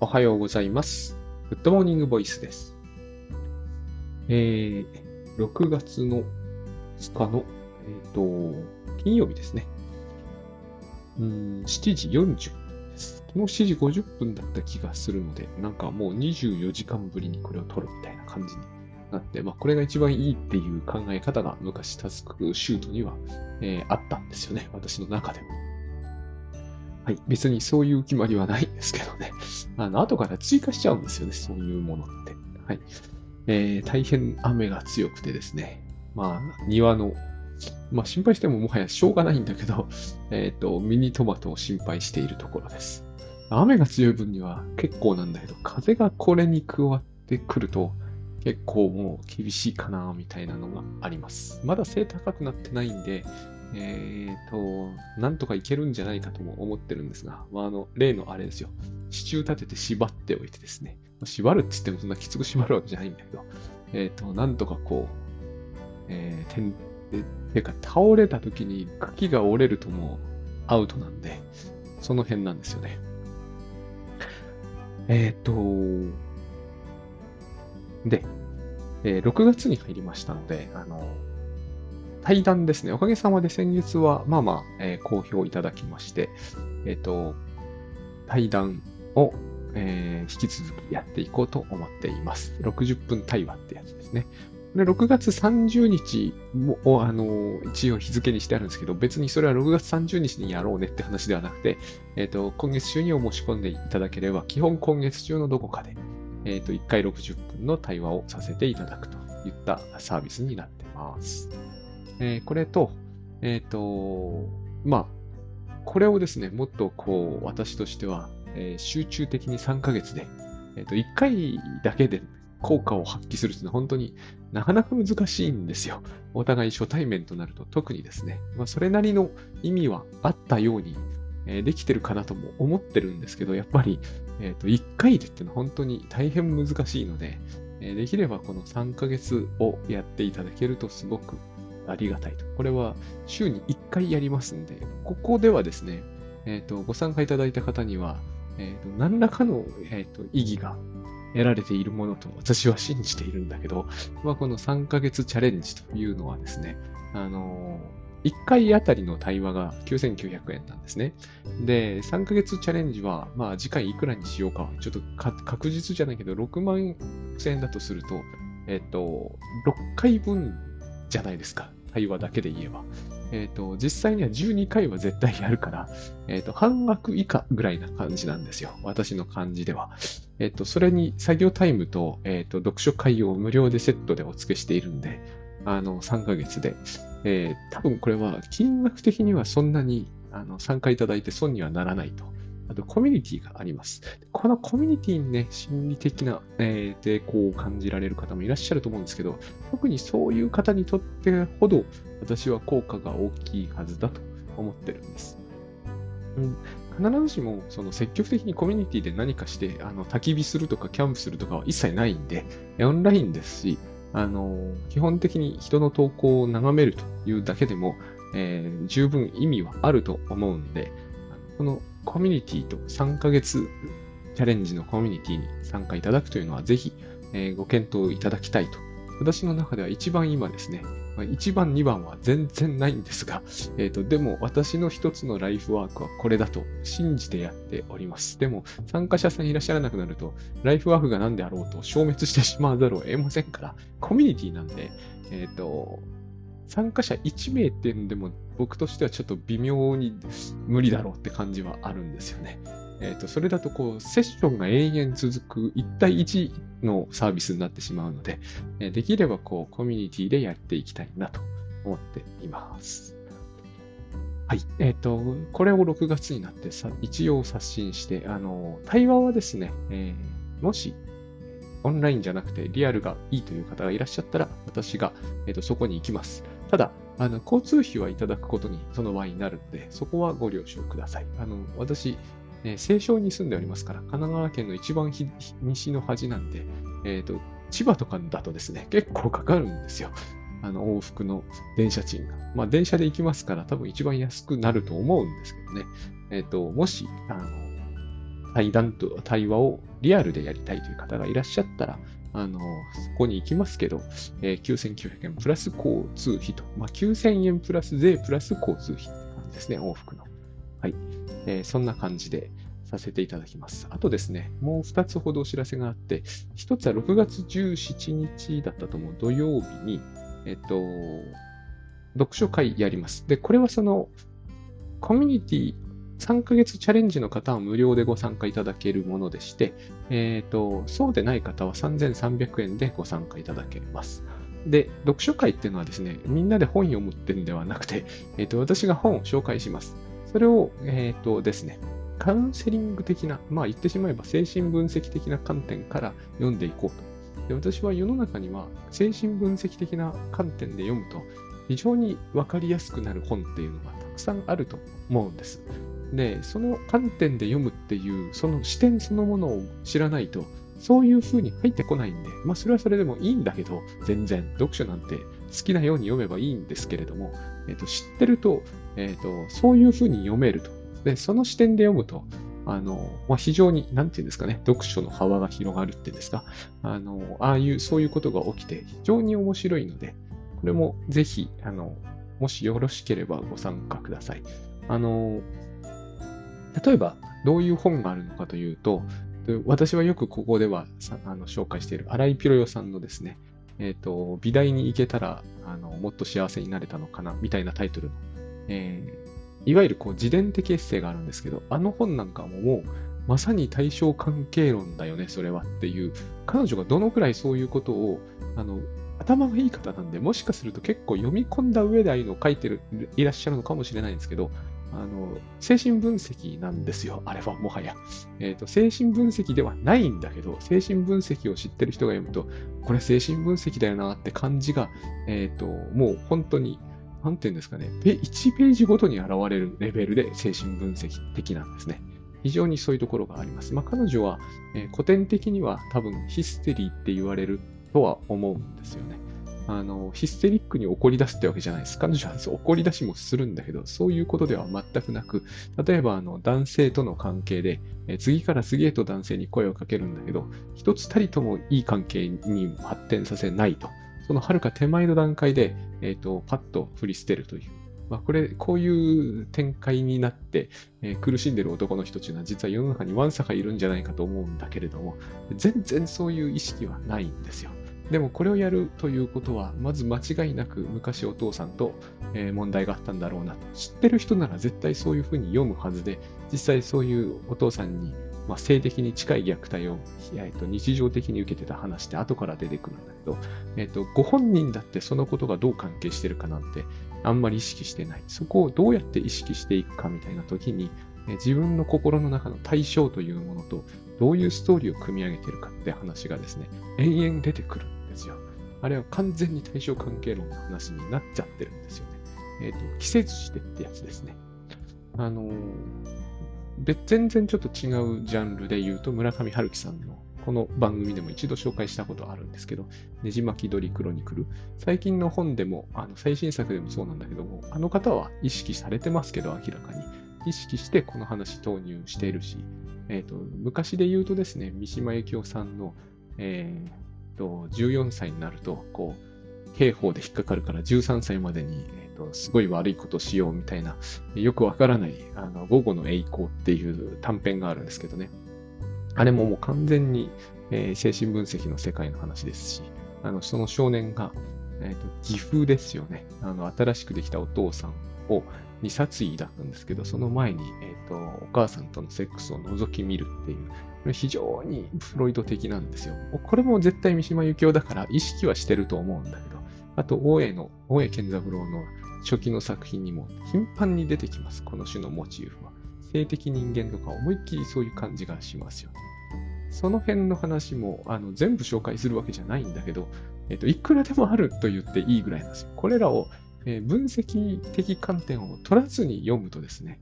おはようございます。 Good Morning Voice です。えー、6月の2日の、えっ、と、金曜日ですね。うん、7時40分です。昨日7時50分だった気がするので、なんかもう24時間ぶりにこれを撮るみたいな感じになって、まあこれが一番いいっていう考え方が昔タスクシュートには、えーあったんですよね。私の中でも。はい。別にそういう決まりはないんですけどね。あの、後から追加しちゃうんですよね。そういうものって。はい。えー、大変雨が強くてですね。まあ、庭の、まあ心配してももはやしょうがないんだけど、えっ、と、ミニトマトを心配しているところです。雨が強い分には結構なんだけど、風がこれに加わってくると、結構もう厳しいかな、みたいなのがあります。まだ背高くなってないんで、えーと、なんとかいけるんじゃないかとも思ってるんですが、まあ、あの、例のあれですよ。支柱立てて縛っておいてですね。縛るって言ってもそんなきつく縛るわけじゃないんだけど、えーと、なんとかこう、えー、てん、えてか倒れた時に茎が折れるともうアウトなんで、その辺なんですよね。えっ、と、で、えー6月に入りましたので、あの、対談ですね。おかげさまで先月は、まあまあ、えー好評いただきまして、えっ、と、対談を、えー引き続きやっていこうと思っています。60分対話ってやつですね。で、6月30日、をあの、一応日付にしてあるんですけど、別にそれは6月30日にやろうねって話ではなくて、えっ、と、今月中にお申し込んでいただければ、基本今月中のどこかで、えっ、と、1回60分の対話をさせていただくといったサービスになってます。えーこれと、えっ、と、まあ、これをですね、もっとこう、私としては、えー集中的に3ヶ月で、えっ、と、1回だけで効果を発揮するっていうのは本当になかなか難しいんですよ。お互い初対面となると特にですね、まあ、それなりの意味はあったように、えーできてるかなとも思ってるんですけど、やっぱり、えっ、と、1回でっていうのは本当に大変難しいので、できればこの3ヶ月をやっていただけるとすごくありがたいと。これは週に1回やりますんで、ここではですね、えっ、と、ご参加いただいた方には、えっ、と、何らかの、えっ、と、意義が得られているものと私は信じているんだけど、まあ、この3ヶ月チャレンジというのはですね、あの1回あたりの対話が9900円なんですね。で、3ヶ月チャレンジは、まあ、次回いくらにしようか、ちょっと確実じゃないけど、6万1000円だとすると、えっ、と、6回分じゃないですか。対話だけで言えば。えっ、と、実際には12回は絶対やるから、えっ、と、半額以下ぐらいな感じなんですよ。私の感じでは。えっ、と、それに作業タイムと、えっ、と、読書会を無料でセットでお付けしているんで、あの、3ヶ月で。えー多分これは金額的にはそんなにあの参加いただいて損にはならないと。あと、コミュニティがあります。このコミュニティにね、心理的な、えー抵抗を感じられる方もいらっしゃると思うんですけど、特にそういう方にとってほど、私は効果が大きいはずだと思ってるんです。うん必ずしもその積極的にコミュニティで何かしてあの焚き火するとかキャンプするとかは一切ないんで、オンラインですし、あの基本的に人の投稿を眺めるというだけでも、えー十分意味はあると思うんで、このコミュニティと3ヶ月チャレンジのコミュニティに参加いただくというのはぜひ、えご検討いただきたいと。私の中では一番今ですね、ま1番、2番は全然ないんですが、えっ、と、でも私の一つのライフワークはこれだと信じてやっております。でも、参加者さんいらっしゃらなくなると、ライフワークが何であろうと消滅してしまわざるを得ませんから、コミュニティなんで、えっ、と、参加者1名っていうのでも僕としてはちょっと微妙に無理だろうって感じはあるんですよね。えっ、と、それだとこう、セッションが永遠続く1対1のサービスになってしまうので、できればこう、コミュニティでやっていきたいなと思っています。はい。えっ、と、これを6月になってさ一応刷新して、あの、対話はですね、えーもし、オンラインじゃなくてリアルがいいという方がいらっしゃったら、私が、えー、とそこに行きます。ただ、あの交通費はいただくことにその場合になるので、そこはご了承ください。あの私、えー西湘に住んでおりますから、神奈川県の一番西の端なんで、えーと、千葉とかだとですね、結構かかるんですよ。あの往復の電車賃が。まあ電車で行きますから多分一番安くなると思うんですけどね。えっ、と、もし、あの、対談と対話をリアルでやりたいという方がいらっしゃったら、あの、そこに行きますけど、えー、9900円プラス交通費と、まあ、9000円プラス税プラス交通費って感じですね、往復の。はい。えー、そんな感じでさせていただきます。あとですね、もう2つほどお知らせがあって、1つは6月17日だったと思う土曜日に、えっと、読書会やります。で、これはその、コミュニティ3ヶ月チャレンジの方は無料でご参加いただけるものでして、え、ー、と、そうでない方は3300円でご参加いただけます。で、読書会っていうのはですね、みんなで本読むっていうんではなくて、え、ー、と、私が本を紹介します。それを、え、ー、とですね、カウンセリング的な、まあ言ってしまえば精神分析的な観点から読んでいこうと。で私は世の中には精神分析的な観点で読むと非常にわかりやすくなる本っていうのがたくさんあると思うんです。で、その観点で読むっていう、その視点そのものを知らないと、そういう風に入ってこないんで、まあそれはそれでもいいんだけど、全然、読書なんて好きなように読めばいいんですけれども、えっ、と、知ってると、えっ、と、そういう風に読めると。で、その視点で読むと、あの、まあ、非常に、なんていうんですかね、読書の幅が広がるっていうんですか、あの、ああいう、そういうことが起きて、非常に面白いので、これもぜひ、あの、もしよろしければご参加ください。あの、例えば、どういう本があるのかというと、私はよくここではあの紹介している荒井ピロヨさんのですね、え、ー、と、美大に行けたらあのもっと幸せになれたのかな、みたいなタイトルの、えー、いわゆるこう自伝的エッセイがあるんですけど、あの本なんかももう、まさに対象関係論だよね、それはっていう、彼女がどのくらいそういうことを、あの、頭がいい方なんで、もしかすると結構読み込んだ上でああいうのを書いてる、いらっしゃるのかもしれないんですけど、あの、精神分析なんですよ。あれはもはや。えっ、ー、と、精神分析ではないんだけど、精神分析を知ってる人が読むと、これ精神分析だよなって感じが、えっ、ー、と、もう本当に、なんていうんですかね、1ページごとに現れるレベルで精神分析的なんですね。非常にそういうところがあります。まあ、彼女は、えー、古典的には多分ヒステリーって言われるとは思うんですよね。あの、ヒステリックに怒り出すってわけじゃないです。彼女は怒り出しもするんだけど、そういうことでは全くなく、例えばあの男性との関係で、え次から次へと男性に声をかけるんだけど、一つたりともいい関係に発展させないと。その遥か手前の段階で、えっ、ー、と、パッと振り捨てるという。まあ、これ、こういう展開になって、えー、苦しんでる男の人というのは実は世の中にワンサがいるんじゃないかと思うんだけれども、全然そういう意識はないんですよ。でもこれをやるということは、まず間違いなく昔お父さんと、え問題があったんだろうなと。知ってる人なら絶対そういうふうに読むはずで、実際そういうお父さんに、まあ、性的に近い虐待を、えー、と日常的に受けてた話って後から出てくるんだけど、えーと、ご本人だってそのことがどう関係してるかなんてあんまり意識してない。そこをどうやって意識していくかみたいな時に、自分の心の中の対象というものとどういうストーリーを組み上げてるかって話がですね、延々出てくる。あれは完全に対象関係論の話になっちゃってるんですよね。えっ、ー、と、季節してってやつですね。あので、全然ちょっと違うジャンルで言うと、村上春樹さんのこの番組でも一度紹介したことあるんですけど、ねじ巻き鳥クロニクル。最近の本でも、あの最新作でもそうなんだけども、あの方は意識されてますけど、明らかに。意識してこの話投入しているし、えっ、ー、と、昔で言うとですね、三島由紀夫さんの、えー、と、14歳になると、こう、刑法で引っかかるから13歳までに、えーと、すごい悪いことしようみたいな、よくわからない、あの、午後の栄光っていう短編があるんですけどね。あれももう完全に、えー、精神分析の世界の話ですし、あの、その少年が、えっ、と、義父ですよね。あの、新しくできたお父さんを、に殺意抱くんですけど、その前に、えっ、と、お母さんとのセックスを覗き見るっていう、非常にフロイド的なんですよ。これも絶対三島由紀夫だから意識はしてると思うんだけど、あと、大江の、大江健三郎の初期の作品にも頻繁に出てきます。この種のモチーフは。性的人間とか思いっきりそういう感じがしますよね。その辺の話もあの全部紹介するわけじゃないんだけど、えっと、いくらでもあると言っていいぐらいなんですよ。これらを、えー、分析的観点を取らずに読むとですね、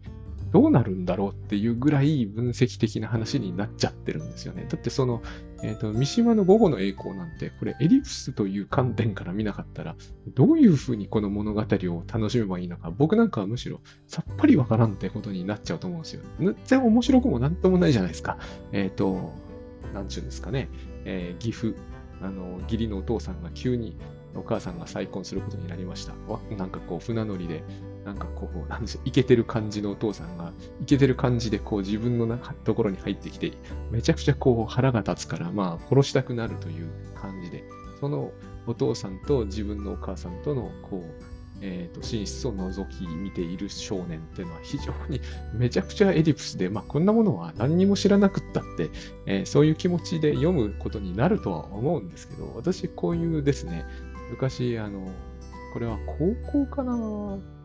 どうなるんだろうっていうぐらい分析的な話になっちゃってるんですよね。だってその、え、ー、と、三島の午後の栄光なんて、これエリプスという観点から見なかったら、どういうふうにこの物語を楽しめばいいのか、僕なんかはむしろさっぱりわからんってことになっちゃうと思うんですよ。全然面白くもなんともないじゃないですか。えっ、ー、と、なんちゅうんですかね。えー、岐阜、あの、義理のお父さんが急にお母さんが再婚することになりました。なんかこう、船乗りで、なんかこう、なんでしょう、イケてる感じのお父さんが、イケてる感じでこう自分のところに入ってきて、めちゃくちゃこう腹が立つから、まあ殺したくなるという感じで、そのお父さんと自分のお母さんとのこう、えーと、寝室を覗き見ている少年っていうのは非常にめちゃくちゃエディプスで、まあ、こんなものは何にも知らなくったって、えー、そういう気持ちで読むことになるとは思うんですけど、私こういうですね、昔、あの、これは高校かな？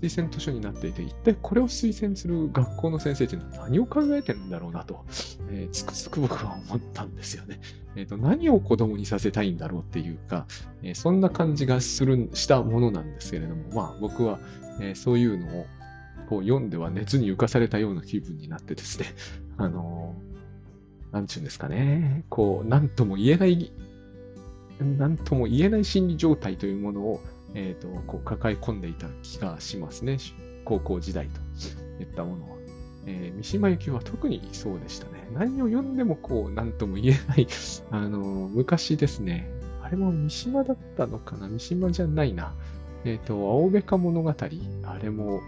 推薦図書になっていて、一体これを推薦する学校の先生って何を考えてるんだろうなと、えー、つくづく僕は思ったんですよね。え、ー、と、何を子供にさせたいんだろうっていうか、えー、そんな感じがする、したものなんですけれども、まあ僕は、えそういうのをこう読んでは熱に浮かされたような気分になってですね、あのなんちゅうんですかね、こう、なんとも言えない何とも言えない心理状態というものを、えーと、こう抱え込んでいた気がしますね。高校時代といったものは。えー、三島由紀夫は特にそうでしたね。何を読んでもこう、何とも言えない あの昔ですね。あれも三島だったのかな三島じゃないな。えっ、ー、と、青べか物語。あれも、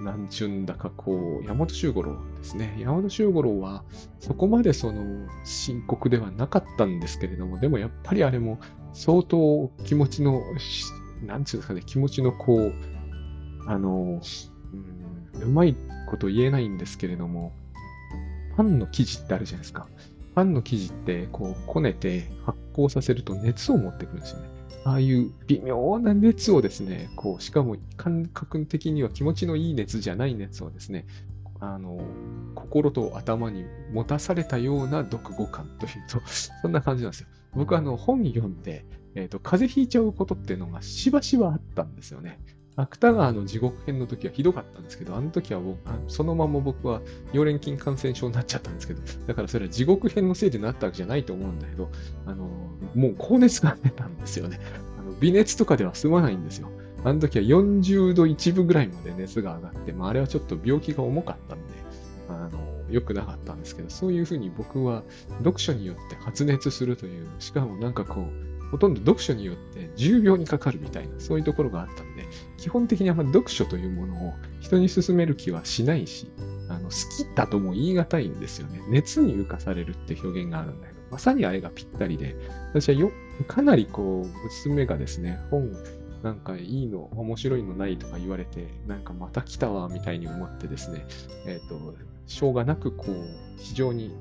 なんちゅうんだかこう、山本周五郎ですね。山本周五郎はそこまでその深刻ではなかったんですけれども、でもやっぱりあれも相当気持ちの、なんちゅうんですかね、気持ちのこう、あの、うん、うまいこと言えないんですけれども、パンの生地ってあるじゃないですか。パンの生地ってこうこねて発酵させると熱を持ってくるんですよね。ああいう微妙な熱をですね、こう、しかも感覚的には気持ちのいい熱じゃない熱をですね、あの、心と頭に持たされたような読語感というと、そんな感じなんですよ。僕あの本読んで、えっ、ー、と、風邪ひいちゃうことっていうのがしばしばあったんですよね。芥川の地獄編の時はひどかったんですけど、あの時は僕そのまま僕は溶連菌感染症になっちゃったんですけど、だからそれは地獄編のせいでなったわけじゃないと思うんだけど、あの、もう高熱が出たんですよね。あの微熱とかでは済まないんですよ。あの時は40度1分ぐらいまで熱が上がって、まあ、あれはちょっと病気が重かったんで、あの、良くなかったんですけど、そういうふうに僕は読書によって発熱するという、しかもなんかこう、ほとんど読書によって10秒にかかるみたいな、そういうところがあったんで、基本的にあんま読書というものを人に勧める気はしないし、あの好きだとも言い難いんですよね。熱に浮かされるって表現があるんだけど、まさにあれがぴったりで、私はよかなりこう、娘がですね、本、なんかいいの、面白いのないとか言われて、なんかまた来たわ、みたいに思ってですね、えっ、ー、と、しょうがなくこう、非常に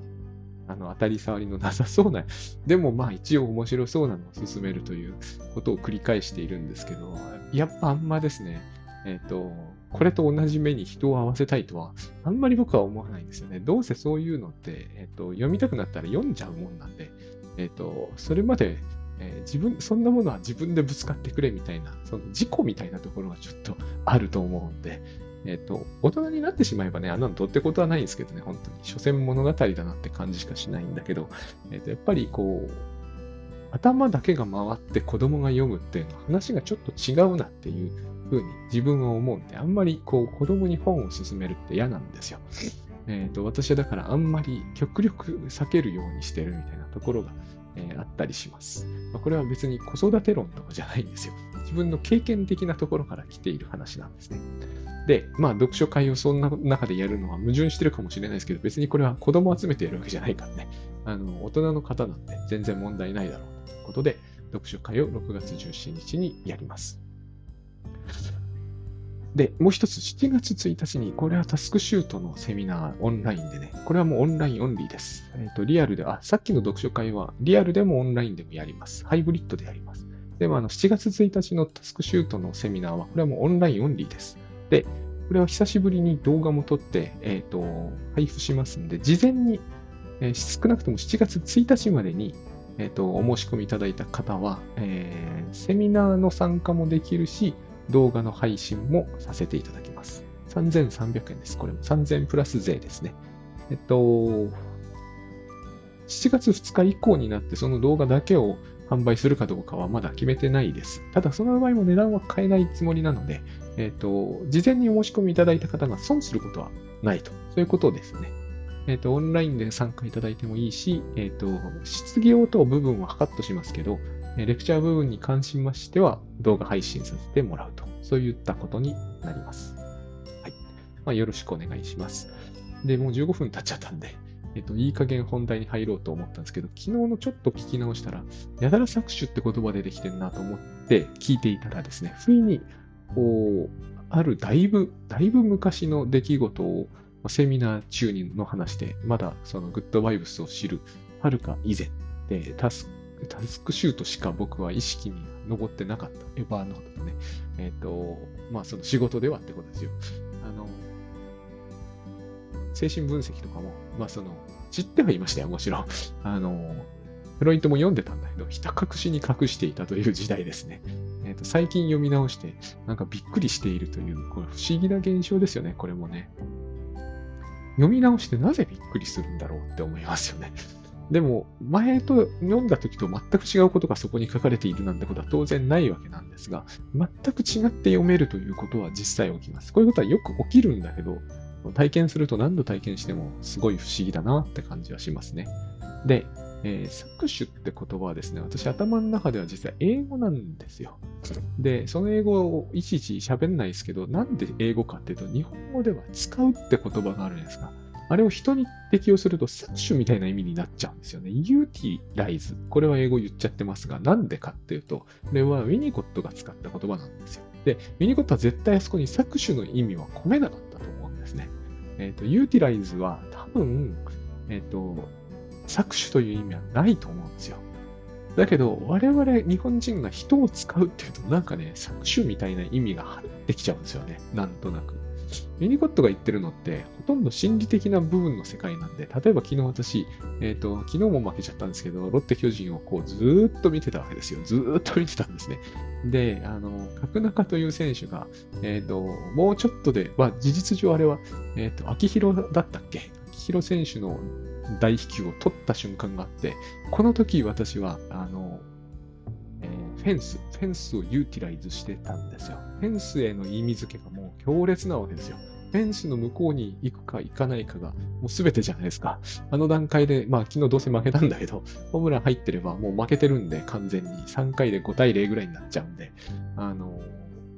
あの、当たり障りのなさそうな、でもまあ一応面白そうなのを進めるということを繰り返しているんですけど、やっぱあんまですね、えっ、ー、と、これと同じ目に人を合わせたいとは、あんまり僕は思わないんですよね。どうせそういうのって、えっ、ー、と、読みたくなったら読んじゃうもんなんで、えっ、ー、と、それまで、えー、自分、そんなものは自分でぶつかってくれみたいな、その事故みたいなところがちょっとあると思うんで、えっ、ー、と、大人になってしまえばね、あんなのどうってことはないんですけどね、本当に。所詮物語だなって感じしかしないんだけど、えっ、ー、と、やっぱりこう、頭だけが回って子供が読むっていうのは話がちょっと違うなっていうふうに自分は思うんで、あんまりこう子供に本を勧めるって嫌なんですよ。えっ、ー、と、私はだからあんまり極力避けるようにしてるみたいなところが、えー、あったりします。まあ、これは別に子育て論とかじゃないんですよ。自分の経験的なところから来ている話なんですね。で、まあ、読書会をそんな中でやるのは矛盾してるかもしれないですけど、別にこれは子供を集めてやるわけじゃないからね。あの、大人の方なんで全然問題ないだろうということで、読書会を6月17日にやります。で、もう一つ、7月1日に、これはタスクシュートのセミナーオンラインでね、これはもうオンラインオンリーです。えっ、ー、と、リアルで、あ、さっきの読書会はリアルでもオンラインでもやります。ハイブリッドでやります。でも、あの、7月1日のタスクシュートのセミナーは、これはもうオンラインオンリーです。で、これは久しぶりに動画も撮って、えっ、ー、と、配布しますんで、事前に、えー、少なくとも7月1日までに、えっ、ー、と、お申し込みいただいた方は、え、セミナーの参加もできるし、動画の配信もさせていただきます。3300円です。これも3000プラス税ですね。えっと、7月2日以降になってその動画だけを販売するかどうかはまだ決めてないです。ただその場合も値段は変えないつもりなので、えっと、事前にお申し込みいただいた方が損することはないと。そういうことですね。えっ、と、オンラインで参加いただいてもいいし、えっ、と、質疑応答部分はカットしますけど、レクチャー部分に関しましては動画配信させてもらうと。そういったことになります。はい。まあ、よろしくお願いします。で、もう15分経っちゃったんで、えっと、いい加減本題に入ろうと思ったんですけど、昨日のちょっと聞き直したら、やだら搾取って言葉出てきてるなと思って聞いていたらですね、不意に、こう、あるだいぶ、だいぶ昔の出来事を、セミナー中の話で、まだそのグッドバイブスを知る、はるか以前で、タスクタスクシュートしか僕は意識に上ってなかった。エヴァーノートね。えっ、ー、と、まあその仕事ではってことですよ。あの、精神分析とかも、まあその、知ってはいましたよ、もちろん。あの、フロイトも読んでたんだけど、ひた隠しに隠していたという時代ですね。えーと、最近読み直して、なんかびっくりしているという、これ不思議な現象ですよね、これもね。読み直してなぜびっくりするんだろうって思いますよね。でも、前と読んだ時と全く違うことがそこに書かれているなんてことは当然ないわけなんですが、全く違って読めるということは実際起きます。こういうことはよく起きるんだけど、体験すると何度体験してもすごい不思議だなって感じはしますね。で、えー、搾取って言葉はですね、私頭の中では実は英語なんですよ。で、その英語をいちいち喋んないですけど、なんで英語かっていうと、日本語では使うって言葉があるんですが、あれを人に適用すると搾取みたいな意味になっちゃうんですよね。 utilize。これは英語言っちゃってますが、なんでかっていうと、これはウィニコットが使った言葉なんですよ。で、ウィニコットは絶対あそこに搾取の意味は込めなかったと思ですね。えっ、ー、と、 utilize は多分、えっ、ー、と、搾取という意味はないと思うんですよ。だけど、我々日本人が人を使うっていうと、なんかね、搾取みたいな意味が入ってきちゃうんですよね。なんとなく。ミニコットが言ってるのって、ほとんど心理的な部分の世界なんで、例えば昨日私、えっ、ー、と、昨日も負けちゃったんですけど、ロッテ巨人をこうずーっと見てたわけですよ。ずーっと見てたんですね。で、あの、角中という選手が、えっ、ー、と、もうちょっとで、まあ事実上あれは、えっ、ー、と、秋広だったっけ？秋広選手の大飛球を取った瞬間があって、この時私は、あの、フェンス、フェンスを utilize してたんですよ。フェンスへの意味付けがもう強烈なわけですよ。フェンスの向こうに行くか行かないかがもう全てじゃないですか。あの段階で、まあ昨日どうせ負けたんだけど、ホームラン入ってればもう負けてるんで完全に3回で5対0ぐらいになっちゃうんで、あの、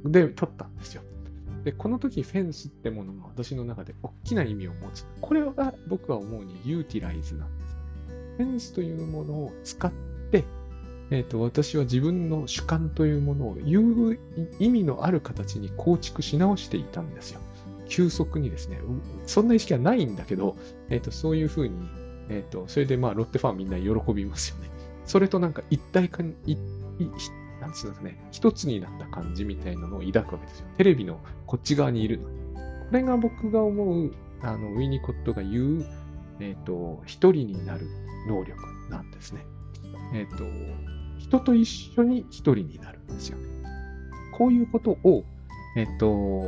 で、取ったんですよ。で、この時フェンスってものが私の中で大きな意味を持つ。これが僕は思うに utilize なんです。フェンスというものを使ってえっ、ー、と、私は自分の主観というものを言う意味のある形に構築し直していたんですよ。急速にですね。そんな意識はないんだけど、えっ、と、そういうふうに、えっ、と、それでまあ、ロッテファンみんな喜びますよね。それとなんか一体感、い、い、なんつうんですかね、一つになった感じみたいなのを抱くわけですよ。テレビのこっち側にいるのに。これが僕が思う、あの、ウィニコットが言う、えっ、と、一人になる能力なんですね。えっ、と、人と一緒に一人になるんですよね。こういうことを、えっと、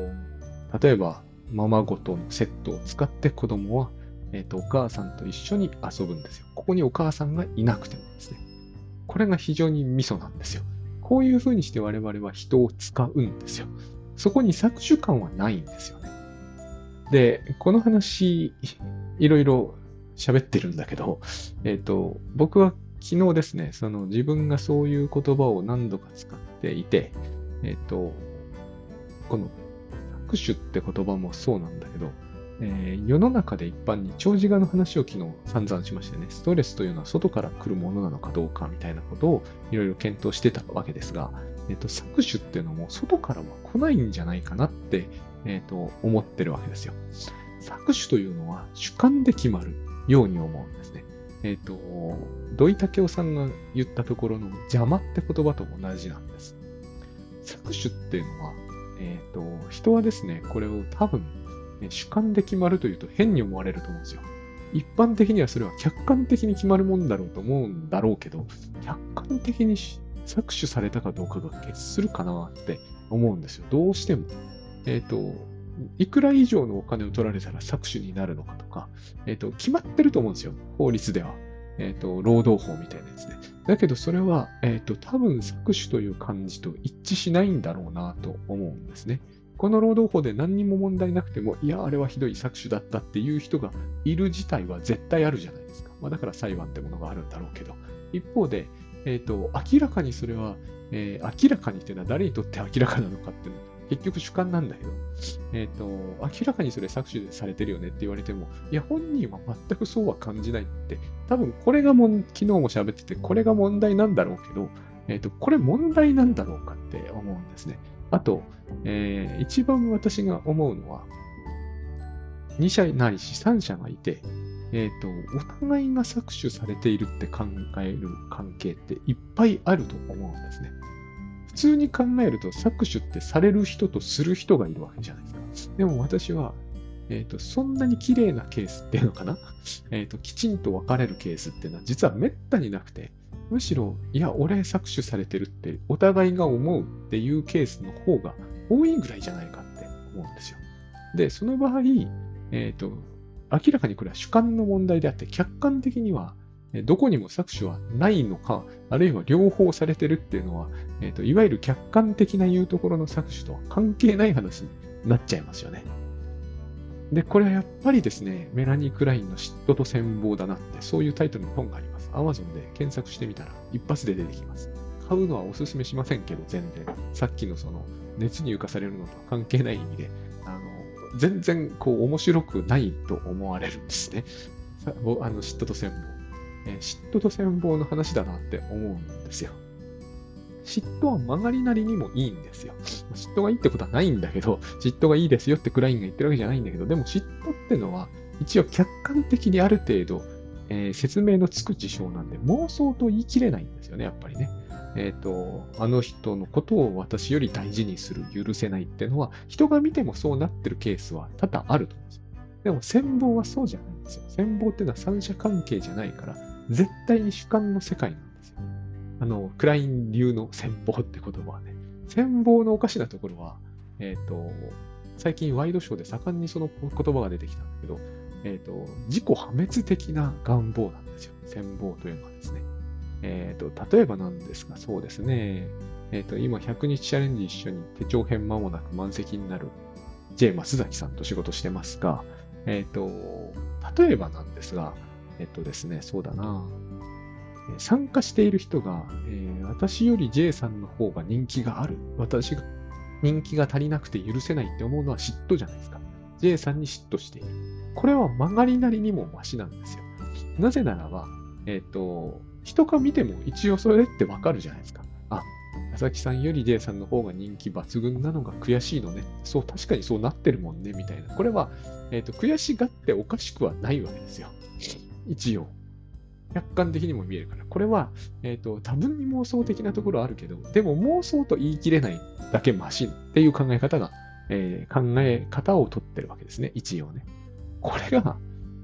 例えば、ままごとのセットを使って子供は、えっと、お母さんと一緒に遊ぶんですよ。ここにお母さんがいなくてもですね。これが非常にミソなんですよ。こういうふうにして我々は人を使うんですよ。そこに搾取感はないんですよね。で、この話、いろいろ喋ってるんだけど、えっ、と、僕は昨日ですね、その自分がそういう言葉を何度か使っていて、えっ、と、この搾取って言葉もそうなんだけど、えー、世の中で一般に長寿画の話を昨日散々しましてね、ストレスというのは外から来るものなのかどうかみたいなことをいろいろ検討してたわけですが、えっ、と、搾取っていうのも外からは来ないんじゃないかなって、えっ、と、思ってるわけですよ。搾取というのは主観で決まるように思うんですね。えっ、ー、と、土井武雄さんが言ったところの邪魔って言葉と同じなんです。搾取っていうのは、えっ、ー、と、人はですね、これを多分、ね、主観で決まるというと変に思われると思うんですよ。一般的にはそれは客観的に決まるもんだろうと思うんだろうけど、客観的に搾取されたかどうかが決するかなって思うんですよ。どうしても。えっ、ー、と、いくら以上のお金を取られたら搾取になるのかとか、えっ、と、決まってると思うんですよ。法律では。えっ、と、労働法みたいなやつで。だけどそれは、えっ、と、多分搾取という感じと一致しないんだろうなと思うんですね。この労働法で何にも問題なくても、いや、あれはひどい搾取だったっていう人がいる事態は絶対あるじゃないですか。まあ、だから裁判ってものがあるんだろうけど。一方で、えっ、と、明らかにそれは、えー、明らかにっていうのは誰にとって明らかなのかっていうのは結局主観なんだけど、えっ、と、明らかにそれ搾取されてるよねって言われても、いや、本人は全くそうは感じないって、多分これがも、昨日も喋ってて、これが問題なんだろうけど、えっ、と、これ問題なんだろうかって思うんですね。あと、えー、一番私が思うのは、2社ないし3社がいて、えっ、ー、と、お互いが搾取されているって考える関係っていっぱいあると思うんですね。普通に考えると搾取ってされる人とする人がいるわけじゃないですか。でも私は、え、ー、と、そんなに綺麗なケースっていうのかな？えっ、と、きちんと分かれるケースっていうのは実はめったになくて、むしろ、いや、俺搾取されてるってお互いが思うっていうケースの方が多いぐらいじゃないかって思うんですよ。で、その場合、えっ、ー、と、明らかにこれは主観の問題であって、客観的にはどこにも搾取はないのか、あるいは両方されてるっていうのは、えーと、いわゆる客観的な言うところの搾取とは関係ない話になっちゃいますよね。で、これはやっぱりですね、メラニー・クラインの嫉妬と戦望だなって、そういうタイトルの本があります。Amazon で検索してみたら一発で出てきます。買うのはお勧めしませんけど、全然。さっきのその熱に浮かされるのとは関係ない意味で、あの全然こう面白くないと思われるんですね。あの嫉妬と戦望。嫉妬と戦望の話だなって思うんですよ。嫉妬は曲がりなりにもいいんですよ。嫉妬がいいってことはないんだけど、嫉妬がいいですよってクラインが言ってるわけじゃないんだけど、でも嫉妬ってのは一応客観的にある程度、えー、説明のつく事象なんで妄想と言い切れないんですよね、やっぱりね。えっ、ー、と、あの人のことを私より大事にする、許せないってのは、人が見てもそうなってるケースは多々あると思うんですよ。でも、戦望はそうじゃないんですよ。戦望っていうのは三者関係じゃないから、絶対に主観の世界なんですよ。あの、クライン流の戦法って言葉はね、戦法のおかしなところは、えっ、ー、と、最近ワイドショーで盛んにその言葉が出てきたんだけど、えっ、ー、と、自己破滅的な願望なんですよ。戦法というのはですね。えっ、ー、と、例えばなんですが、そうですね。えっ、と、今100日チャレンジ一緒に手帳編間もなく満席になる J 松崎さんと仕事してますが、えっ、と、例えばなんですが、えっとですね、そうだな。参加している人が、えー、私より J さんの方が人気がある。私が人気が足りなくて許せないって思うのは嫉妬じゃないですか。J さんに嫉妬している。これは曲がりなりにもマシなんですよ。なぜならば、えっ、ー、と、人が見ても一応それってわかるじゃないですか。あ、佐々木さんより J さんの方が人気抜群なのが悔しいのね。そう、確かにそうなってるもんね、みたいな。これは、えっ、ー、と、悔しがっておかしくはないわけですよ。一応。客観的にも見えるから。これは、えっ、ー、と、多分に妄想的なところあるけど、でも妄想と言い切れないだけマシンっていう考え方が、えー、考え方をとってるわけですね。一応ね。これが、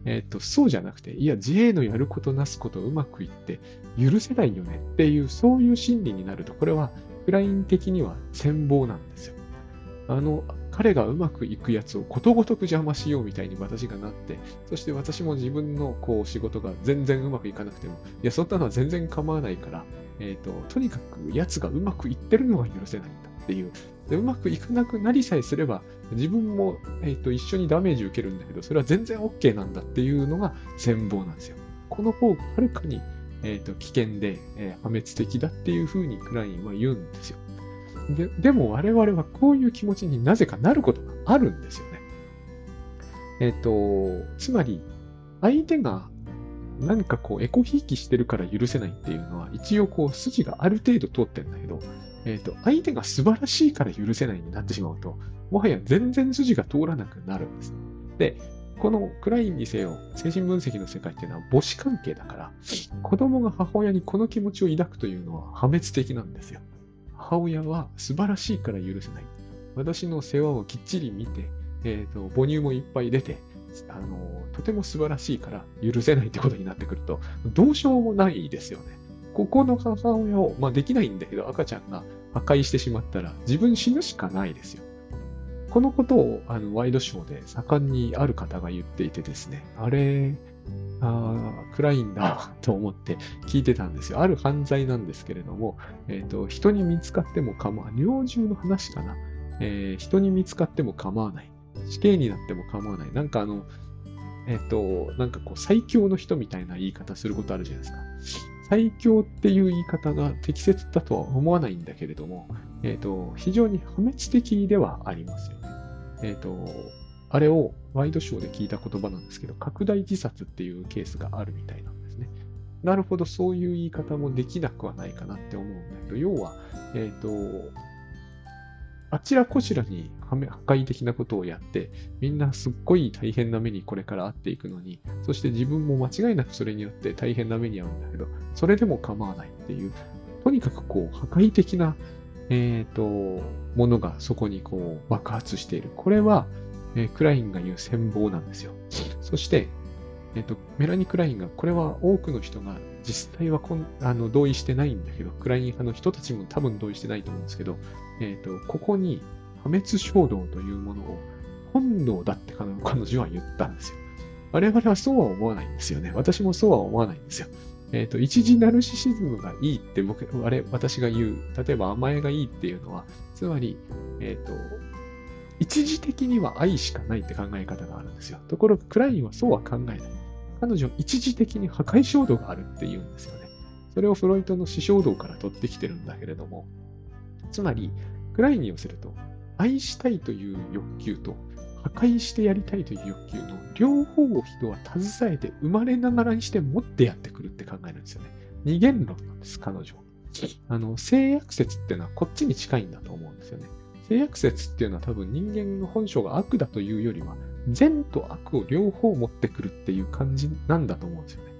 えっ、ー、と、そうじゃなくて、いや、JA のやることなすことうまくいって許せないよねっていう、そういう心理になると、これは、クライン的には戦望なんですよ。あの、彼がうまくいくやつをことごとく邪魔しようみたいに私がなって、そして私も自分のこう仕事が全然うまくいかなくても、いや、そんなのは全然構わないから、えっ、ー、と、とにかくやつがうまくいってるのが許せないんだっていう。でうまくいかなくなりさえすれば、自分も、えーと、一緒にダメージ受けるんだけど、それは全然 OK なんだっていうのが戦望なんですよ。この方がはるかに、えーと、危険で、えー、破滅的だっていうふうにクラインは言うんですよ。ででも我々はこういう気持ちになぜかなることがあるんですよね。えっ、ー、と、つまり、相手が何かこう、エコひいきしてるから許せないっていうのは、一応こう、筋がある程度通ってるんだけど、えっ、ー、と、相手が素晴らしいから許せないになってしまうと、もはや全然筋が通らなくなるんです。で、このクラインにせよ、精神分析の世界っていうのは母子関係だから、子供が母親にこの気持ちを抱くというのは破滅的なんですよ。母親は素晴らしいから許せない。私の世話をきっちり見て、えっ、ー、と、母乳もいっぱい出て、あの、とても素晴らしいから許せないってことになってくると、どうしようもないですよね。ここの母親を、まあできないんだけど、赤ちゃんが破壊してしまったら、自分死ぬしかないですよ。このことをあのワイドショーで盛んにある方が言っていてですね、あれ、あ暗いんだと思って聞いてたんですよ。ある犯罪なんですけれども、えっ、ー、と、人に見つかっても構わない。猟銃の話かな、えー、人に見つかっても構わない。死刑になっても構わない。なんかあの、えっ、ー、と、なんかこう、最強の人みたいな言い方することあるじゃないですか。最強っていう言い方が適切だとは思わないんだけれども、えっ、と、非常に破滅的ではありますよね。えっ、と、あれをワイドショーで聞いた言葉なんですけど、拡大自殺っていうケースがあるみたいなんですね。なるほど、そういう言い方もできなくはないかなって思うんだけど、要は、えっ、ー、と、あちらこちらに破壊的なことをやって、みんなすっごい大変な目にこれから遭っていくのに、そして自分も間違いなくそれによって大変な目に遭うんだけど、それでも構わないっていう、とにかくこう、破壊的な、えっ、ー、と、ものがそこにこう、爆発している。これは、えー、クラインが言う戦望なんですよ。そして、えっ、と、メラニ・クラインが、これは多くの人が実際はこんあの同意してないんだけど、クライン派の人たちも多分同意してないと思うんですけど、えっ、と、ここに破滅衝動というものを本能だって彼女は言ったんですよ。我々はそうは思わないんですよね。私もそうは思わないんですよ。えっ、ー、と、一時ナルシシズムがいいって僕、あれ、私が言う、例えば甘えがいいっていうのは、つまり、えっ、ー、と、一時的には愛しかないって考え方があるんですよ。ところが、クラインはそうは考えない。彼女は一時的に破壊衝動があるって言うんですよね。それをフロイトの死衝動から取ってきてるんだけれども、つまり、クラインに寄せると、愛したいという欲求と、破壊してやりたいという欲求の両方を人は携えて生まれながらにして持ってやってくるって考えるんですよね。二元論なんです、彼女は。あの、性悪説っていうのはこっちに近いんだと思うんですよね。性悪説っていうのは多分人間の本性が悪だというよりは、善と悪を両方持ってくるっていう感じなんだと思うんですよね。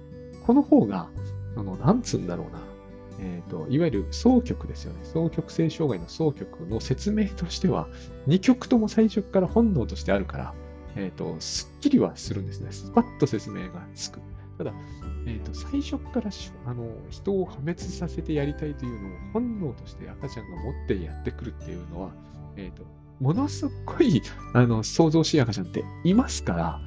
この方が、あの、なんつうんだろうな。えっ、ー、と、いわゆる双極ですよね。双極性障害の双極の説明としては、二極とも最初から本能としてあるから、えっ、ー、と、すっきりはするんですね。スパッと説明がつく。ただ、えっ、ー、と、最初からあの人を破滅させてやりたいというのを本能として赤ちゃんが持ってやってくるっていうのは、えっ、ー、と、ものすごい、あの、想像しい赤ちゃんっていますから、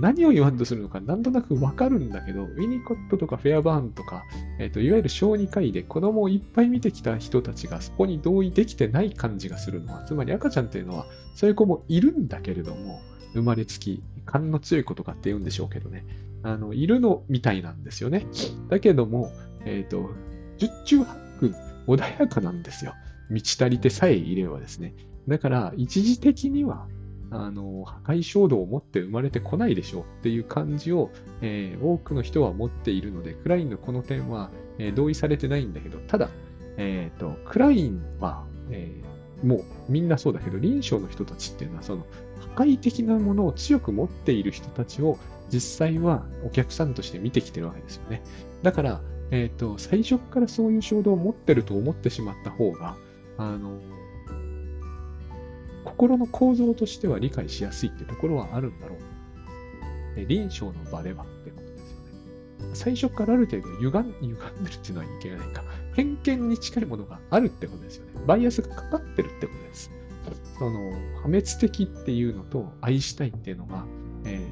何を言わんとするのかなんとなくわかるんだけど、ウィニコットとかフェアバーンとか、えっ、ー、と、いわゆる小児科医で子供をいっぱい見てきた人たちがそこに同意できてない感じがするのは、つまり赤ちゃんっていうのは、そういう子もいるんだけれども、生まれつき、勘の強い子とかって言うんでしょうけどね、あの、いるのみたいなんですよね。だけども、えっ、ー、と、十中八九穏やかなんですよ。満ち足りてさえいればですね。だから、一時的には、あの、破壊衝動を持って生まれてこないでしょうっていう感じを、えー、多くの人は持っているので、クラインのこの点は、えー、同意されてないんだけど、ただ、えっ、ー、と、クラインは、えもうみんなそうだけど、臨床の人たちっていうのは、その、破壊的なものを強く持っている人たちを、実際はお客さんとして見てきてるわけですよね。だから、えっ、と、最初からそういう衝動を持ってると思ってしまった方が、あの、心の構造としては理解しやすいってところはあるんだろうと。臨床の場ではってことですよね。最初からある程度歪ん歪んでるっていうのはいけないか。偏見に近いものがあるってことですよね。バイアスがかかってるってことです。その、破滅的っていうのと愛したいっていうのが、え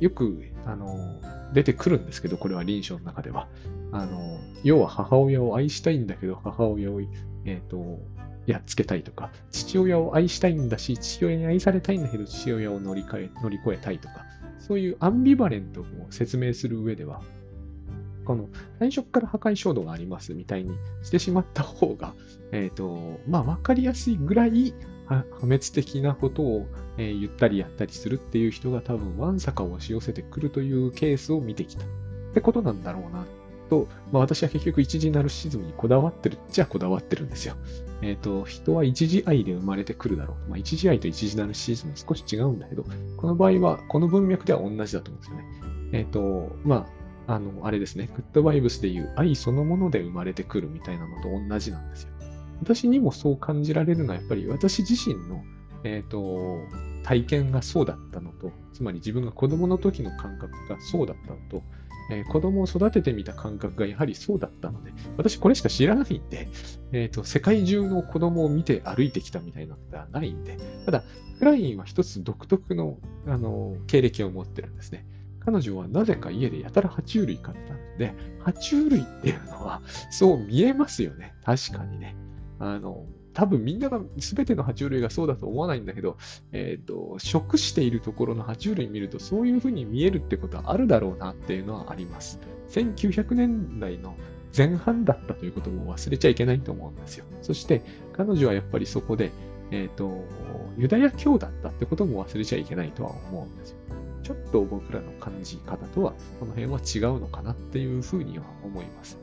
ー、よく、あの、出てくるんですけど、これは臨床の中では。あの、要は母親を愛したいんだけど、母親を、えっ、ー、と、やっつけたいとか、父親を愛したいんだし、父親に愛されたいんだけど、父親を乗りえ、乗り越えたいとか、そういうアンビバレントを説明する上では、この最初から破壊衝動がありますみたいにしてしまった方が、えっ、ー、と、まあ、わかりやすいぐらい破滅的なことを、えー、言ったりやったりするっていう人が多分、わんさか押し寄せてくるというケースを見てきた。ってことなんだろうな。と、まあ、私は結局一時ナルシズムにこだわってるっちゃこだわってるんですよ。えっ、ー、と、人は一時愛で生まれてくるだろう。まあ、一時愛と一時ナルシズム少し違うんだけど、この場合は、この文脈では同じだと思うんですよね。えっ、ー、と、まあ、あの、あれですね、グッドバイブスでいう愛そのもので生まれてくるみたいなのと同じなんですよ。私にもそう感じられるのは、やっぱり私自身の、えっ、ー、と、体験がそうだったのと、つまり自分が子供の時の感覚がそうだったのと、えー、子供を育ててみた感覚がやはりそうだったので、私これしか知らないんで、え、ー、と、世界中の子供を見て歩いてきたみたいなのではないんで、ただ、クラインは一つ独特の、あの、経歴を持ってるんですね。彼女はなぜか家でやたら爬虫類飼ったんで、爬虫類っていうのは、そう見えますよね。確かにね。あの、多分みんなが全ての爬虫類がそうだと思わないんだけど、えっ、ー、と、食しているところの爬虫類見るとそういうふうに見えるってことはあるだろうなっていうのはあります。1900年代の前半だったということも忘れちゃいけないと思うんですよ。そして彼女はやっぱりそこで、えっ、ー、と、ユダヤ教だったってことも忘れちゃいけないとは思うんですよ。ちょっと僕らの感じ方とは、この辺は違うのかなっていうふうには思います。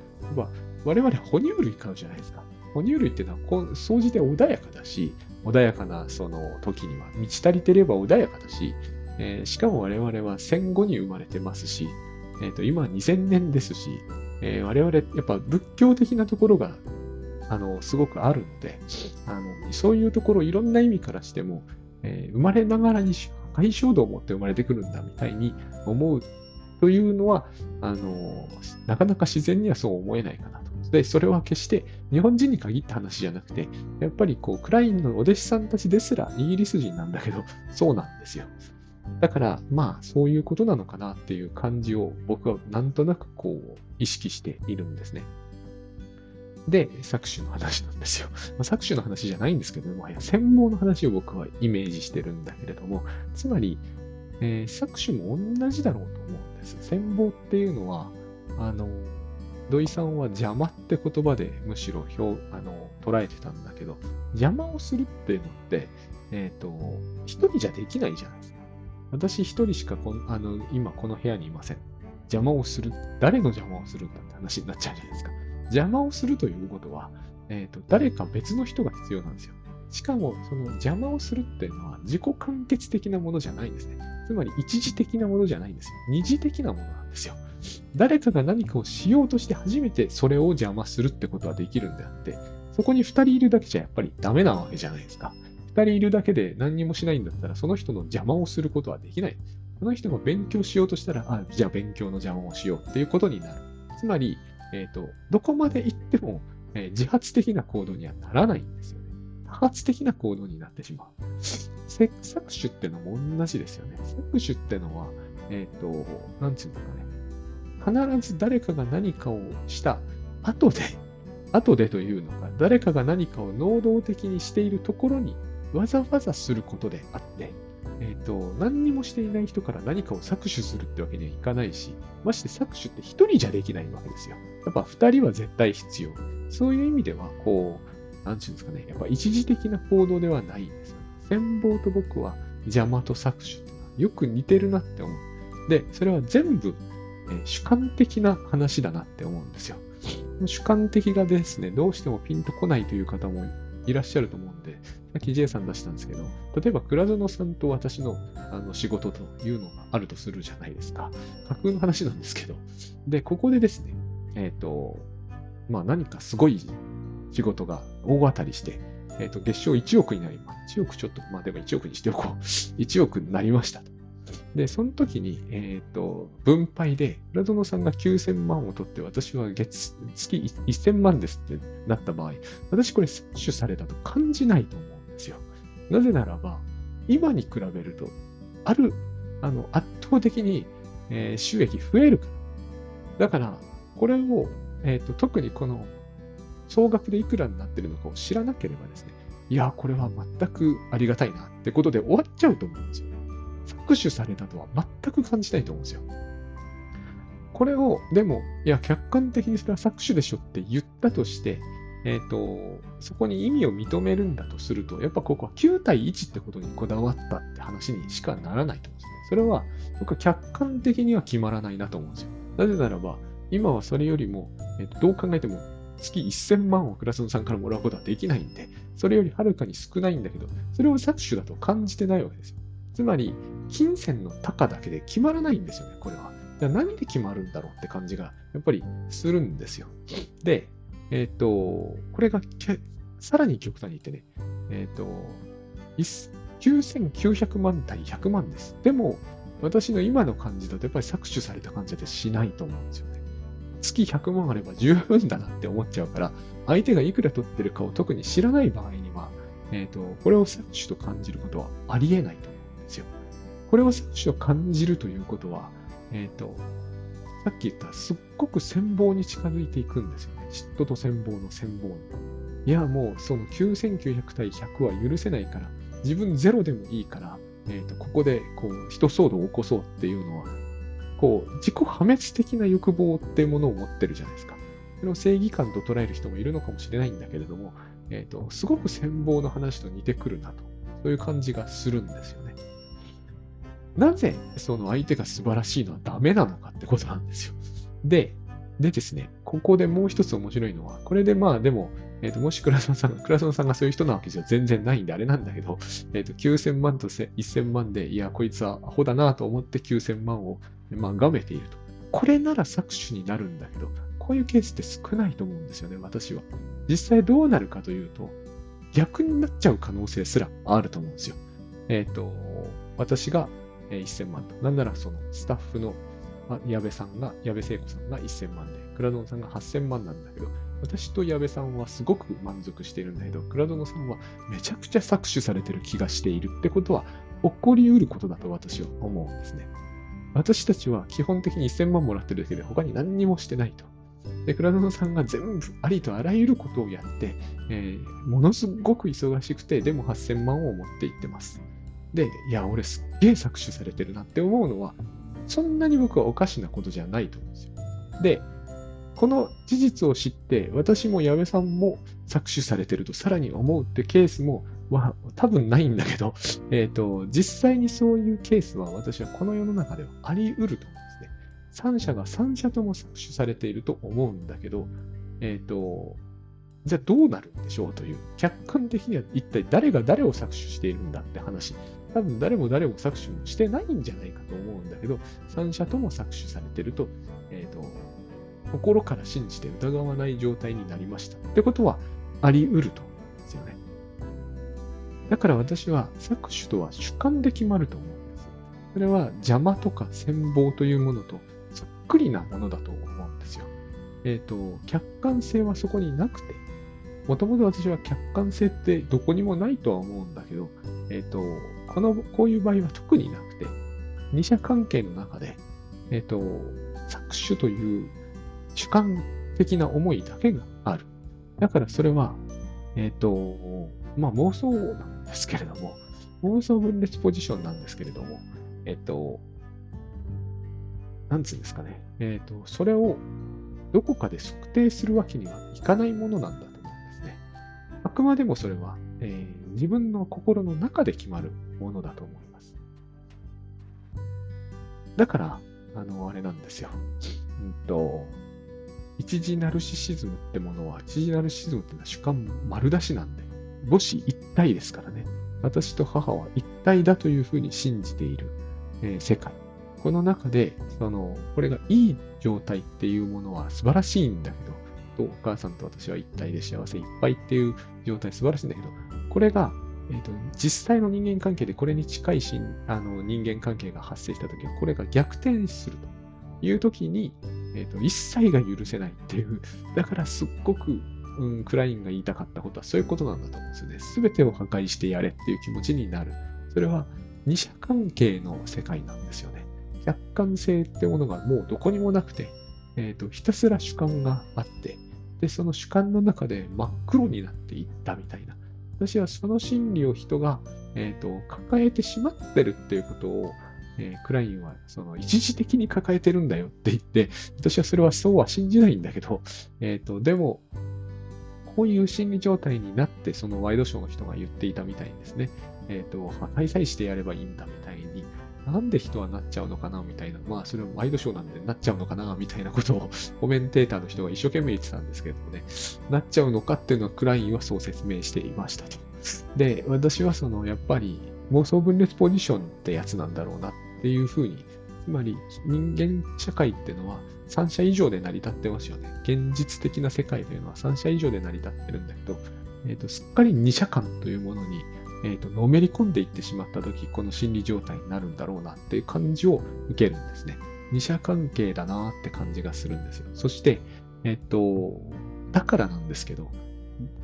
我々哺乳類飼うじゃないですか。哺乳類っていうのは、総じて穏やかだし、穏やかなその時には、満ち足りてれば穏やかだし、えー、しかも我々は戦後に生まれてますし、えー、と今2000年ですし、えー、我々やっぱ仏教的なところがあのすごくあるのであの、そういうところいろんな意味からしても、えー、生まれながらに破壊衝動を持って生まれてくるんだみたいに思うというのは、あのなかなか自然にはそう思えないかなと。で、それは決して日本人に限った話じゃなくて、やっぱりこう、クラインのお弟子さんたちですらイギリス人なんだけど、そうなんですよ。だから、まあ、そういうことなのかなっていう感じを僕はなんとなくこう、意識しているんですね。で、作詞の話なんですよ。まあ、作詞の話じゃないんですけども、専門の話を僕はイメージしてるんだけれども、つまり、えー、作詞も同じだろうと思うんです。戦望っていうのは、あの、土井さんは邪魔って言葉でむしろ表あの捉えてたんだけど、邪魔をするっていうのって、えっ、ー、と、一人じゃできないじゃないですか。私一人しかこのあの今この部屋にいません。邪魔をする。誰の邪魔をするんだって話になっちゃうじゃないですか。邪魔をするということは、えっ、ー、と、誰か別の人が必要なんですよ。しかも、その邪魔をするっていうのは自己完結的なものじゃないんですね。つまり一時的なものじゃないんですよ。二次的なものなんですよ。誰かが何かをしようとして初めてそれを邪魔するってことはできるんであって、そこに二人いるだけじゃやっぱりダメなわけじゃないですか。二人いるだけで何にもしないんだったら、その人の邪魔をすることはできない。その人が勉強しようとしたら、あ、じゃあ勉強の邪魔をしようっていうことになる。つまり、えっ、ー、と、どこまで行っても、えー、自発的な行動にはならないんですよね。多発的な行動になってしまう。搾取ってのも同じですよね。搾取ってのは、えっ、ー、と、なんていうんですかね。必ず誰かが何かをした後で、後でというのが、誰かが何かを能動的にしているところにわざわざすることであって、えっ、ー、と、何にもしていない人から何かを搾取するってわけにはいかないし、まして搾取って一人じゃできないわけですよ。やっぱ二人は絶対必要。そういう意味では、こう、なんていうんですかね、やっぱ一時的な行動ではないんですよ。戦望と僕は邪魔と搾取ってよく似てるなって思う。で、それは全部主観的な話だなって思うんですよ。主観的がですね、どうしてもピンとこないという方もいらっしゃると思うんで、さっき J さん出したんですけど、例えば倉園さんと私のあの仕事というのがあるとするじゃないですか。架空の話なんですけど。で、ここでですね、えっ、ー、と、まあ何かすごい仕事が大当たりして、えっ、ー、と、月賞1億になります。1億ちょっと、まあでも1億にしておこう。1億になりましたと。で、その時に、えっ、ー、と、分配で、浦園さんが9000万を取って、私は月、月1000万ですってなった場合、私これ摂取されたと感じないと思うんですよ。なぜならば、今に比べると、ある、あの、圧倒的に、えー、収益増えるから。だから、これを、えっ、ー、と、特にこの、総額でいくらになってるのかを知らなければですね、いや、これは全くありがたいなってことで終わっちゃうと思うんですよ。搾取されたとは全く感じないと思うんですよ。これを、でも、いや、客観的にそれは搾取でしょって言ったとして、えっ、ー、と、そこに意味を認めるんだとすると、やっぱここは9対1ってことにこだわったって話にしかならないと思うんですね。それは、僕は客観的には決まらないなと思うんですよ。なぜならば、今はそれよりも、えー、とどう考えても月1000万をクラスノさんからもらうことはできないんで、それよりはるかに少ないんだけど、それを搾取だと感じてないわけですよ。つまり、金銭の高だけで決まらないんですよね、これは。じゃあ何で決まるんだろうって感じがやっぱりするんですよ。で、えっ、ー、と、これがさらに極端に言ってね、えっ、ー、と、9900万対100万です。でも、私の今の感じだとやっぱり搾取された感じでしないと思うんですよね。月100万あれば十分だなって思っちゃうから、相手がいくら取ってるかを特に知らない場合には、えっ、ー、と、これを搾取と感じることはありえないと。これを搾取と感じるということは、えっ、ー、と、さっき言ったすっごく戦望に近づいていくんですよね。嫉妬と戦望の戦望に。いや、もうその9900対100は許せないから、自分ゼロでもいいから、え、ー、と、ここで、こう、人騒動を起こそうっていうのは、こう、自己破滅的な欲望っていうものを持ってるじゃないですか。それを正義感と捉える人もいるのかもしれないんだけれども、えっ、ー、と、すごく戦望の話と似てくるなと、そういう感じがするんですよね。なぜ、その相手が素晴らしいのはダメなのかってことなんですよ。で、でですね、ここでもう一つ面白いのは、これでまあでも、えっ、ー、と、もし倉園さん、倉園さんがそういう人なわけじゃ全然ないんであれなんだけど、えっ、ー、と、9000万と1000万で、いや、こいつはアホだなと思って9000万を、まあ、がめていると。これなら搾取になるんだけど、こういうケースって少ないと思うんですよね、私は。実際どうなるかというと、逆になっちゃう可能性すらあると思うんですよ。えっ、ー、と、私が1000万と。なんならそのスタッフの矢部さんが、矢部聖子さんが1000万で、倉園さんが8000万なんだけど、私と矢部さんはすごく満足しているんだけど、倉園さんはめちゃくちゃ搾取されてる気がしているってことは、起こりうることだと私は思うんですね。私たちは基本的に1000万もらってるだけで他に何にもしてないと。で、倉園さんが全部ありとあらゆることをやって、えー、ものすごく忙しくて、でも8000万を持っていってます。で、いや、俺すっげえ搾取されてるなって思うのは、そんなに僕はおかしなことじゃないと思うんですよ。で、この事実を知って、私も矢部さんも搾取されてるとさらに思うってケースも、まあ、多分ないんだけど、えっ、ー、と、実際にそういうケースは私はこの世の中ではあり得ると思うんですね。3社が3社とも搾取されていると思うんだけど、えっ、ー、と、じゃあどうなるんでしょうという、客観的には一体誰が誰を搾取しているんだって話。多分誰も誰も搾取してないんじゃないかと思うんだけど、3社とも搾取されてると、えっ、ー、と、心から信じて疑わない状態になりました。ってことはあり得ると思うんですよね。だから私は搾取とは主観で決まると思うんです。それは邪魔とか戦望というものとそっくりなものだと思うんですよ。えっ、ー、と、客観性はそこになくて、もともと私は客観性ってどこにもないとは思うんだけど、えっ、ー、と、この、こういう場合は特になくて、二者関係の中で、えっ、ー、と、搾取という主観的な思いだけがある。だからそれは、えっ、ー、と、まあ妄想なんですけれども、妄想分裂ポジションなんですけれども、えっ、ー、と、なんつうんですかね。えっ、と、それをどこかで測定するわけにはいかないものなんだ。あくまでもそれは、えー、自分の心の中で決まるものだと思います。だから、あの、あれなんですよ。うんと、一時ナルシシズムってものは、一時ナルシシズムってのは主観丸出しなんで、母子一体ですからね。私と母は一体だというふうに信じている、えー、世界。この中で、その、これがいい状態っていうものは素晴らしいんだけど、とお母さんと私は一体で幸せいっぱいっていう状態素晴らしいんだけど、これが、えーと、実際の人間関係でこれに近いしあの人間関係が発生したときは、これが逆転するというときに、え、ー、と、一切が許せないっていう、だからすっごく、うん、クラインが言いたかったことはそういうことなんだと思うんですよね。すべてを破壊してやれっていう気持ちになる。それは二者関係の世界なんですよね。客観性ってものがもうどこにもなくて、えっ、ー、と、ひたすら主観があって、で、その主観の中で真っ黒になっていったみたいな。私はその心理を人が、え、ー、と、抱えてしまってるっていうことを、えー、クラインはその一時的に抱えてるんだよって言って、私はそれはそうは信じないんだけど、え、ー、と、でも、こういう心理状態になって、そのワイドショーの人が言っていたみたいですね、えっ、ー、と、開催してやればいいんだみたいに、なんで人はなっちゃうのかなみたいな、まあそれはワイドショーなんでなっちゃうのかなみたいなことを コメンテーターの人が一生懸命言ってたんですけどもね、なっちゃうのかっていうのはクラインはそう説明していましたと。で、私はそのやっぱり妄想分裂ポジションってやつなんだろうなっていうふうに、つまり人間社会っていうのは3社以上で成り立ってますよね。現実的な世界というのは3社以上で成り立ってるんだけど、えーと、すっかり2社間というものにえっ、と、のめり込んでいってしまった時、この心理状態になるんだろうなっていう感じを受けるんですね。二者関係だなって感じがするんですよ。そして、えっ、と、だからなんですけど、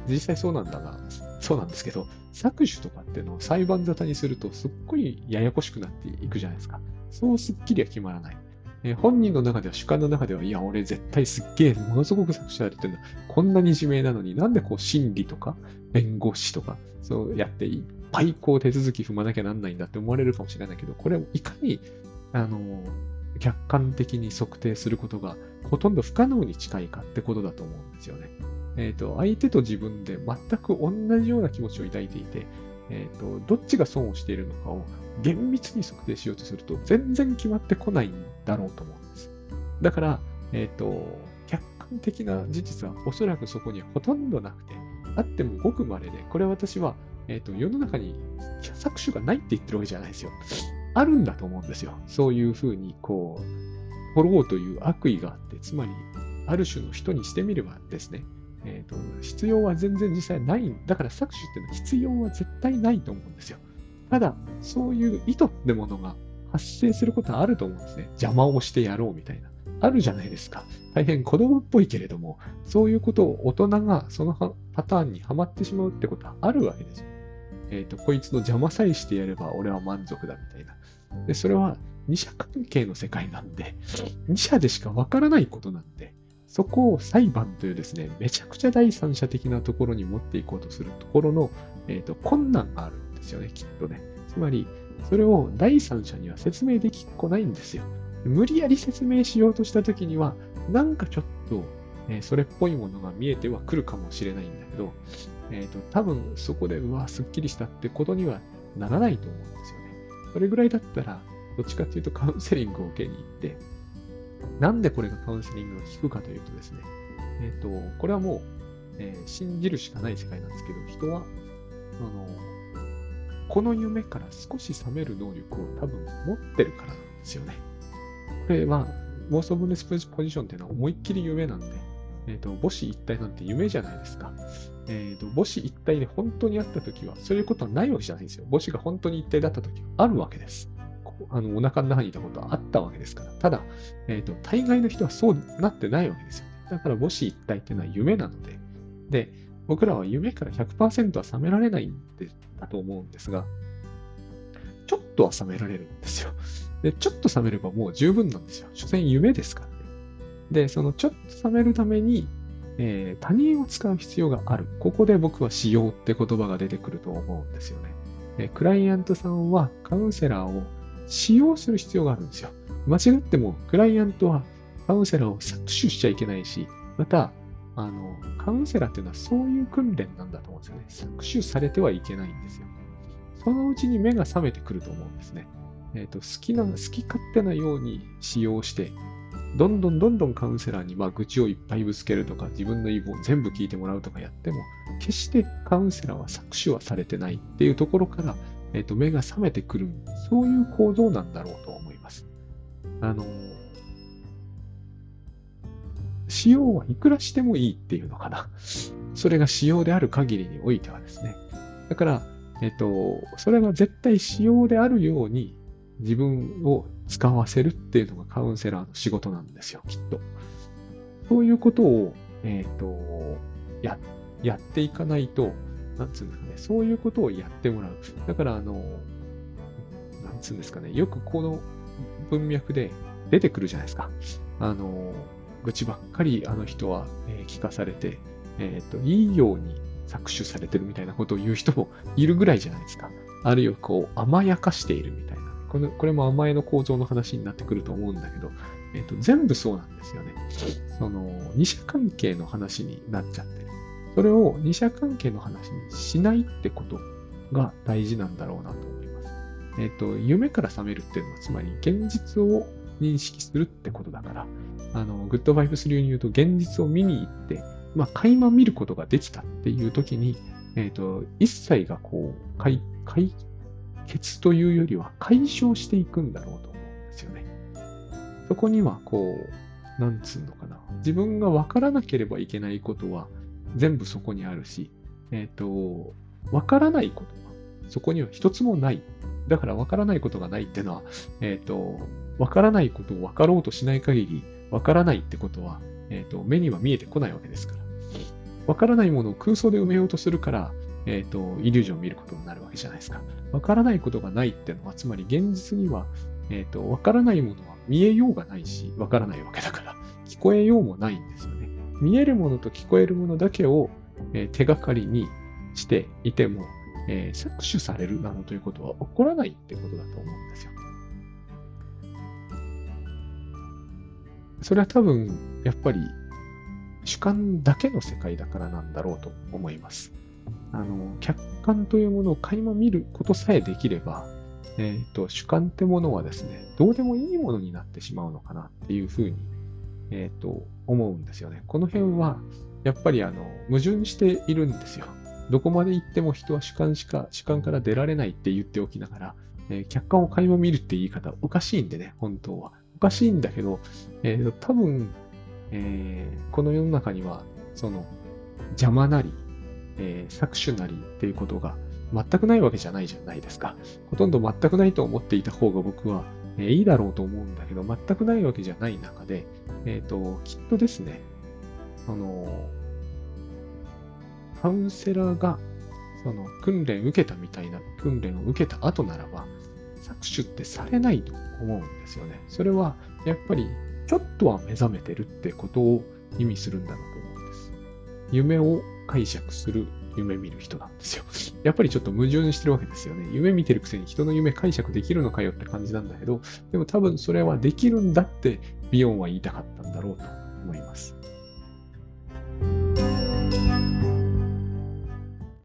実際そうなんだな、そうなんですけど、搾取とかっていうのを裁判沙汰にするとすっごいややこしくなっていくじゃないですか。そうすっきりは決まらない。えー、本人の中では、主観の中では、いや、俺絶対すっげえ、ものすごく搾取されてるんだ。こんなに自明なのになんでこう審理とか、弁護士とか、そうやっていっぱいこう手続き踏まなきゃなんないんだって思われるかもしれないけど、これをいかに、あの、客観的に測定することがほとんど不可能に近いかってことだと思うんですよね。えっ、ー、と、相手と自分で全く同じような気持ちを抱いていて、えっ、と、どっちが損をしているのかを厳密に測定しようとすると、全然決まってこないんだろうと思うんです。だから、えっ、ー、と、客観的な事実はおそらくそこにはほとんどなくて、あってもごく稀で、これは私は、えっ、と、世の中に搾取がないって言ってるわけじゃないですよ。あるんだと思うんですよ。そういうふうに、こう、取ろうという悪意があって、つまり、ある種の人にしてみればですね、えーと、必要は全然実際ない。だから搾取っていうのは必要は絶対ないと思うんですよ。ただ、そういう意図ってものが発生することはあると思うんですね。邪魔をしてやろうみたいな。あるじゃないですか。大変子供っぽいけれども、そういうことを大人がそのパターンにはまってしまうってことはあるわけですよ。えっ、ー、と、こいつの邪魔さえしてやれば俺は満足だみたいな。で、それは二者関係の世界なんで、二者でしかわからないことなんで、そこを裁判というですね、めちゃくちゃ第三者的なところに持っていこうとするところの、えーと、困難があるですよね、きっとね。つまり、それを第三者には説明できっこないんですよ。無理やり説明しようとしたときには、なんかちょっと、えー、それっぽいものが見えてはくるかもしれないんだけど、えっ、ー、と、多分そこで、うわ、すっきりしたってことにはならないと思うんですよね。それぐらいだったら、どっちかっていうとカウンセリングを受けに行って、なんでこれがカウンセリングが効くかというとですね、えっ、ー、と、これはもう、え、信じるしかない世界なんですけど、人は、あの、この夢から少し覚める能力を多分持ってるからなんですよね。これは、モーストブネスポジションっていうのは思いっきり夢なんで、えっ、ー、と、母子一体なんて夢じゃないですか。えっ、ー、と、母子一体で本当にあったときは、そういうことはないわけじゃないんですよ。母子が本当に一体だったときはあるわけです。あのお腹の中にいたことはあったわけですから。ただ、えっ、ー、と、大概の人はそうなってないわけですよね。だから母子一体っていうのは夢なので、で、僕らは夢から100%は覚められないんでだと思うんですが、ちょっとは覚められるんですよ。で、ちょっと覚めればもう十分なんですよ。所詮夢ですからね。で、そのちょっと覚めるために、えー、他人を使う必要がある。ここで僕は使用って言葉が出てくると思うんですよね。え、クライアントさんはカウンセラーを使用する必要があるんですよ。間違っても、クライアントはカウンセラーを搾取しちゃいけないし、また、あの、カウンセラーっていうのはそういう訓練なんだと思うんですよね。搾取されてはいけないんですよ。そのうちに目が覚めてくると思うんですね。えっ、ー、と、好きな、好き勝手なように使用して、どんどんどんどんカウンセラーにまあ愚痴をいっぱいぶつけるとか、自分の言い分を全部聞いてもらうとかやっても、決してカウンセラーは搾取はされてないっていうところから、えっ、ー、と、目が覚めてくる、そういう構造なんだろうと思います。あの、使用はいくらしてもいいっていうのかな。それが使用である限りにおいてはですね。だから、えっ、と、それが絶対使用であるように自分を使わせるっていうのがカウンセラーの仕事なんですよ、きっと。そういうことを、えっ、と、や、やっていかないと、なんつうんですかね、そういうことをやってもらう。だから、あの、なんつうんですかね、よくこの文脈で出てくるじゃないですか。あの、愚痴ばっかりあの人は、え、聞かされて、えっ、ー、と、いいように搾取されてるみたいなことを言う人もいるぐらいじゃないですか。あるいはこう、甘やかしているみたいな。このこれも甘えの構造の話になってくると思うんだけど、えっ、ー、と、全部そうなんですよね。その、二者関係の話になっちゃってる。それを二者関係の話にしないってことが大事なんだろうなと思います。えっ、ー、と、夢から覚めるっていうのは、つまり現実を認識するってことだから、あの、グッドバイブス流に言うと、現実を見に行って、まあ、垣間見ることができたっていう時に、えっ、ー、と、一切がこう、解、解決というよりは解消していくんだろうと思うんですよね。そこには、こう、なんつうのかな。自分が分からなければいけないことは、全部そこにあるし、えっ、ー、と、わからないことはそこには一つもない。だから分からないことがないっていうのは、えっ、ー、と、分からないことを分かろうとしない限り、分からないってことは、えっ、ー、と、目には見えてこないわけですから。分からないものを空想で埋めようとするから、えっ、ー、と、イリュージョンを見ることになるわけじゃないですか。分からないことがないっていうのは、つまり現実には、えっ、と、分からないものは見えようがないし、分からないわけだから、聞こえようもないんですよね。見えるものと聞こえるものだけを、え手がかりにしていても、えー、搾取されるなどということは起こらないってことだと思うんですよ。それは多分、やっぱり主観だけの世界だからなんだろうと思います。あの、客観というものを垣間見ることさえできれば、え、ー、と、主観ってものはですね、どうでもいいものになってしまうのかなっていうふうに、えっ、ー、と、思うんですよね。この辺は、やっぱりあの、矛盾しているんですよ。どこまで行っても人は主観しか、主観から出られないって言っておきながら、えー、客観を垣間見るって言い方、おかしいんでね、本当は。おかしいんだけど、えー、多分、えー、この世の中には、その、邪魔なり、えー、搾取なりっていうことが全くないわけじゃないじゃないですか。ほとんど全くないと思っていた方が僕は、えー、いいだろうと思うんだけど、全くないわけじゃない中で、えっ、ー、と、きっとですね、あの、カウンセラーが、その訓練受けたみたいな訓練を受けた後ならば、搾取ってされないと思うんですよね。それは、やっぱり、ちょっとは目覚めてるってことを意味するんだろうと思うんです。夢を解釈する夢見る人なんですよ。やっぱりちょっと矛盾してるわけですよね。夢見てるくせに人の夢解釈できるのかよって感じなんだけど、でも多分それはできるんだってビヨンは言いたかったんだろうと思います。